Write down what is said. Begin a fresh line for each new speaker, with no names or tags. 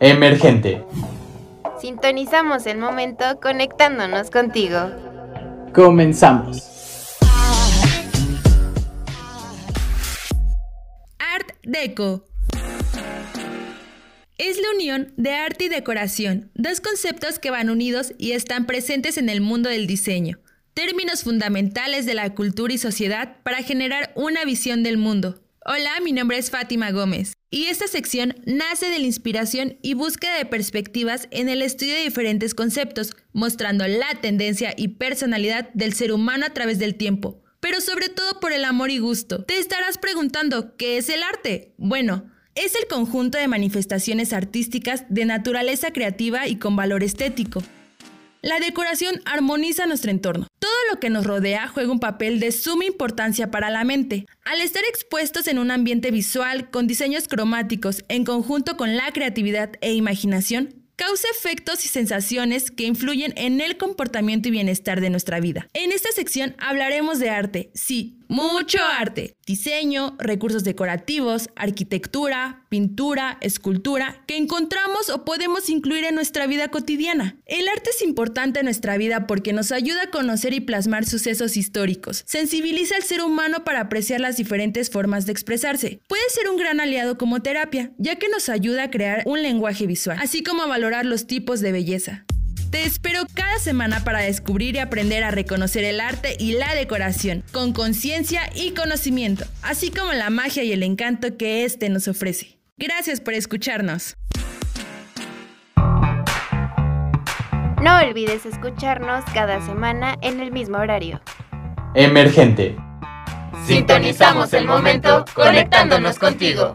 Emergente.
Sintonizamos el momento conectándonos contigo.
Comenzamos.
Art Deco. Es la unión de arte y decoración, dos conceptos que van unidos y están presentes en el mundo del diseño, términos fundamentales de la cultura y sociedad para generar una visión del mundo. Hola, mi nombre es Fátima Gómez y esta sección nace de la inspiración y búsqueda de perspectivas en el estudio de diferentes conceptos, mostrando la tendencia y personalidad del ser humano a través del tiempo, pero sobre todo por el amor y gusto. Te estarás preguntando, ¿qué es el arte? Bueno, es el conjunto de manifestaciones artísticas de naturaleza creativa y con valor estético. La decoración armoniza nuestro entorno. Lo que nos rodea juega un papel de suma importancia para la mente. Al estar expuestos en un ambiente visual con diseños cromáticos en conjunto con la creatividad e imaginación, causa efectos y sensaciones que influyen en el comportamiento y bienestar de nuestra vida. En esta sección hablaremos de arte, sí, mucho arte, diseño, recursos decorativos, arquitectura, pintura, escultura, que encontramos o podemos incluir en nuestra vida cotidiana. El arte es importante en nuestra vida porque nos ayuda a conocer y plasmar sucesos históricos, sensibiliza al ser humano para apreciar las diferentes formas de expresarse. Puede ser un gran aliado como terapia, ya que nos ayuda a crear un lenguaje visual, así como a valorar los tipos de belleza. Te espero cada semana para descubrir y aprender a reconocer el arte y la decoración con conciencia y conocimiento, así como la magia y el encanto que éste nos ofrece. Gracias por escucharnos.
No olvides escucharnos cada semana en el mismo horario.
Emergente.
Sintonizamos el momento conectándonos contigo.